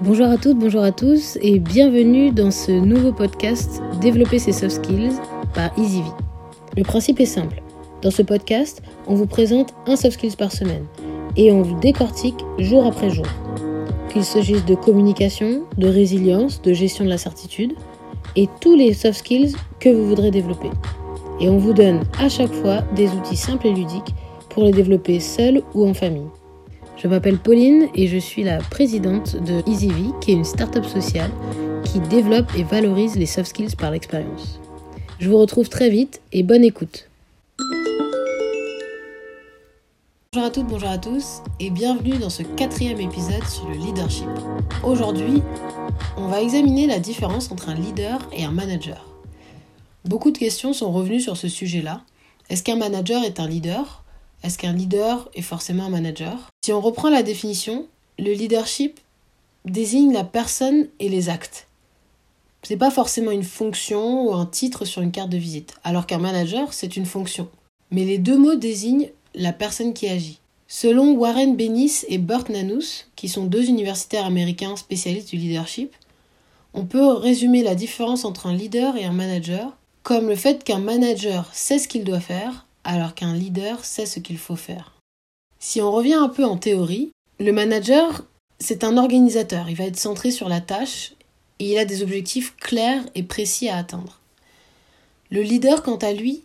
Bonjour à toutes, bonjour à tous et bienvenue dans ce nouveau podcast Développer ses soft skills par EasyV. Le principe est simple. Dans ce podcast, on vous présente un soft skills par semaine et on vous décortique jour après jour. Qu'il s'agisse de communication, de résilience, de gestion de la certitude et tous les soft skills que vous voudrez développer. Et on vous donne à chaque fois des outils simples et ludiques pour les développer seul ou en famille. Je m'appelle Pauline et je suis la présidente de EasyV, qui est une start-up sociale qui développe et valorise les soft skills par l'expérience. Je vous retrouve très vite et bonne écoute. Bonjour à toutes, bonjour à tous et bienvenue dans ce quatrième épisode sur le leadership. Aujourd'hui, on va examiner la différence entre un leader et un manager. Beaucoup de questions sont revenues sur ce sujet-là. Est-ce qu'un manager est un leader? Est-ce qu'un leader est forcément un manager? Si on reprend la définition, le leadership désigne la personne et les actes. Ce n'est pas forcément une fonction ou un titre sur une carte de visite, alors qu'un manager, c'est une fonction. Mais les deux mots désignent la personne qui agit. Selon Warren Bennis et Burt Nanus, qui sont deux universitaires américains spécialistes du leadership, on peut résumer la différence entre un leader et un manager comme le fait qu'un manager sait ce qu'il doit faire alors qu'un leader sait ce qu'il faut faire. Si on revient un peu en théorie, le manager, c'est un organisateur, il va être centré sur la tâche et il a des objectifs clairs et précis à atteindre. Le leader, quant à lui,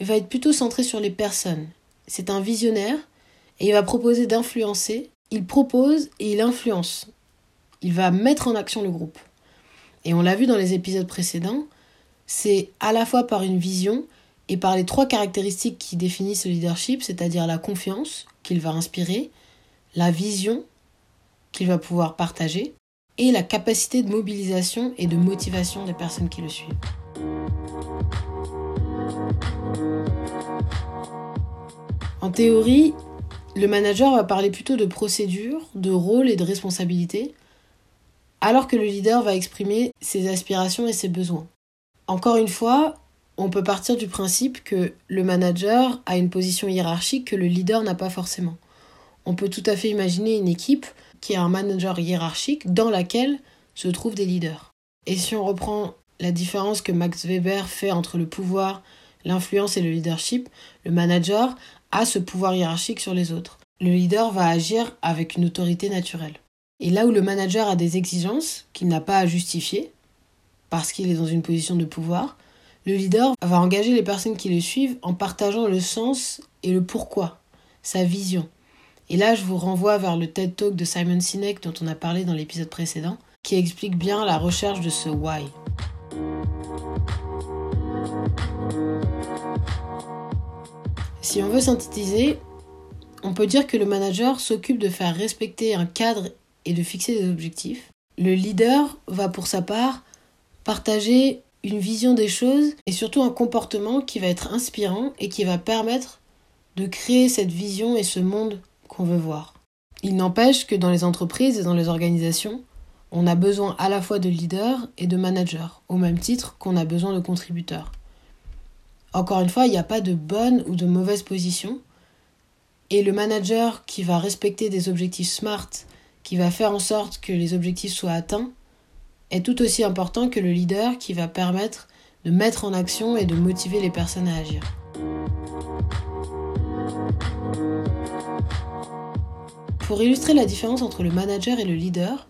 va être plutôt centré sur les personnes. C'est un visionnaire et il va proposer d'influencer, il propose et il influence. Il va mettre en action le groupe. Et on l'a vu dans les épisodes précédents, c'est à la fois par une vision et par les trois caractéristiques qui définissent le leadership, c'est-à-dire la confiance qu'il va inspirer, la vision qu'il va pouvoir partager et la capacité de mobilisation et de motivation des personnes qui le suivent. En théorie, le manager va parler plutôt de procédure, de rôle et de responsabilité, alors que le leader va exprimer ses aspirations et ses besoins. Encore une fois, on peut partir du principe que le manager a une position hiérarchique que le leader n'a pas forcément. On peut tout à fait imaginer une équipe qui a un manager hiérarchique dans laquelle se trouvent des leaders. Et si on reprend la différence que Max Weber fait entre le pouvoir, l'influence et le leadership, le manager a ce pouvoir hiérarchique sur les autres. Le leader va agir avec une autorité naturelle. Et là où le manager a des exigences qu'il n'a pas à justifier, parce qu'il est dans une position de pouvoir, le leader va engager les personnes qui le suivent en partageant le sens et le pourquoi, sa vision. Et là, je vous renvoie vers le TED Talk de Simon Sinek dont on a parlé dans l'épisode précédent, qui explique bien la recherche de ce why. Si on veut synthétiser, on peut dire que le manager s'occupe de faire respecter un cadre et de fixer des objectifs. Le leader va pour sa part partager une vision des choses et surtout un comportement qui va être inspirant et qui va permettre de créer cette vision et ce monde qu'on veut voir. Il n'empêche que dans les entreprises et dans les organisations, on a besoin à la fois de leaders et de managers, au même titre qu'on a besoin de contributeurs. Encore une fois, il n'y a pas de bonne ou de mauvaise position. Et le manager qui va respecter des objectifs SMART, qui va faire en sorte que les objectifs soient atteints, est tout aussi important que le leader qui va permettre de mettre en action et de motiver les personnes à agir. Pour illustrer la différence entre le manager et le leader,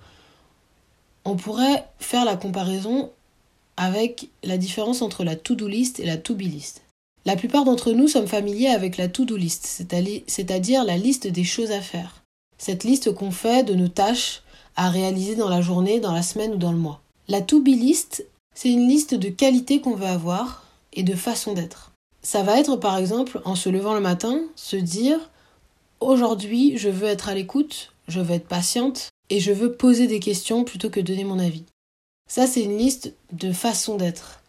on pourrait faire la comparaison avec la différence entre la to-do list et la to-be list. La plupart d'entre nous sommes familiers avec la to-do list, c'est-à-dire la liste des choses à faire. Cette liste qu'on fait de nos tâches à réaliser dans la journée, dans la semaine ou dans le mois. La to-be list, c'est une liste de qualités qu'on veut avoir et de façon d'être. Ça va être par exemple en se levant le matin, se dire aujourd'hui je veux être à l'écoute, je veux être patiente et je veux poser des questions plutôt que donner mon avis. Ça c'est une liste de façon d'être.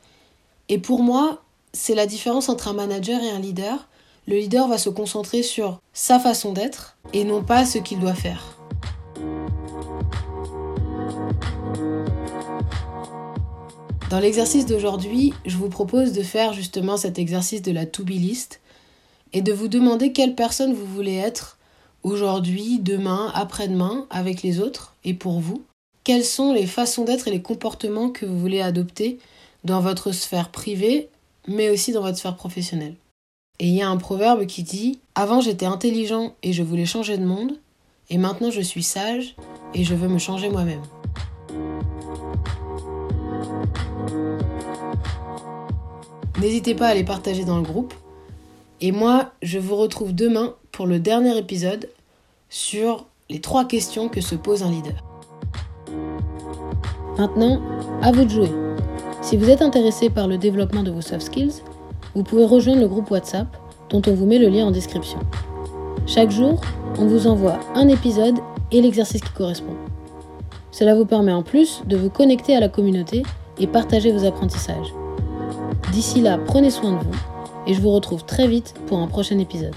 Et pour moi, c'est la différence entre un manager et un leader. Le leader va se concentrer sur sa façon d'être et non pas ce qu'il doit faire. Dans l'exercice d'aujourd'hui, je vous propose de faire justement cet exercice de la to-be list et de vous demander quelle personne vous voulez être aujourd'hui, demain, après-demain avec les autres et pour vous. quelles sont les façons d'être et les comportements que vous voulez adopter dans votre sphère privée, mais aussi dans votre sphère professionnelle. Et il y a un proverbe qui dit Avant j'étais intelligent et je voulais changer de monde, et maintenant je suis sage et je veux me changer moi-même. N'hésitez pas à les partager dans le groupe. Et moi, je vous retrouve demain pour le dernier épisode sur les trois questions que se pose un leader. Maintenant, à vous de jouer. Si vous êtes intéressé par le développement de vos soft skills, vous pouvez rejoindre le groupe WhatsApp dont on vous met le lien en description. Chaque jour, on vous envoie un épisode et l'exercice qui correspond. Cela vous permet en plus de vous connecter à la communauté et partager vos apprentissages. D'ici là, prenez soin de vous et je vous retrouve très vite pour un prochain épisode.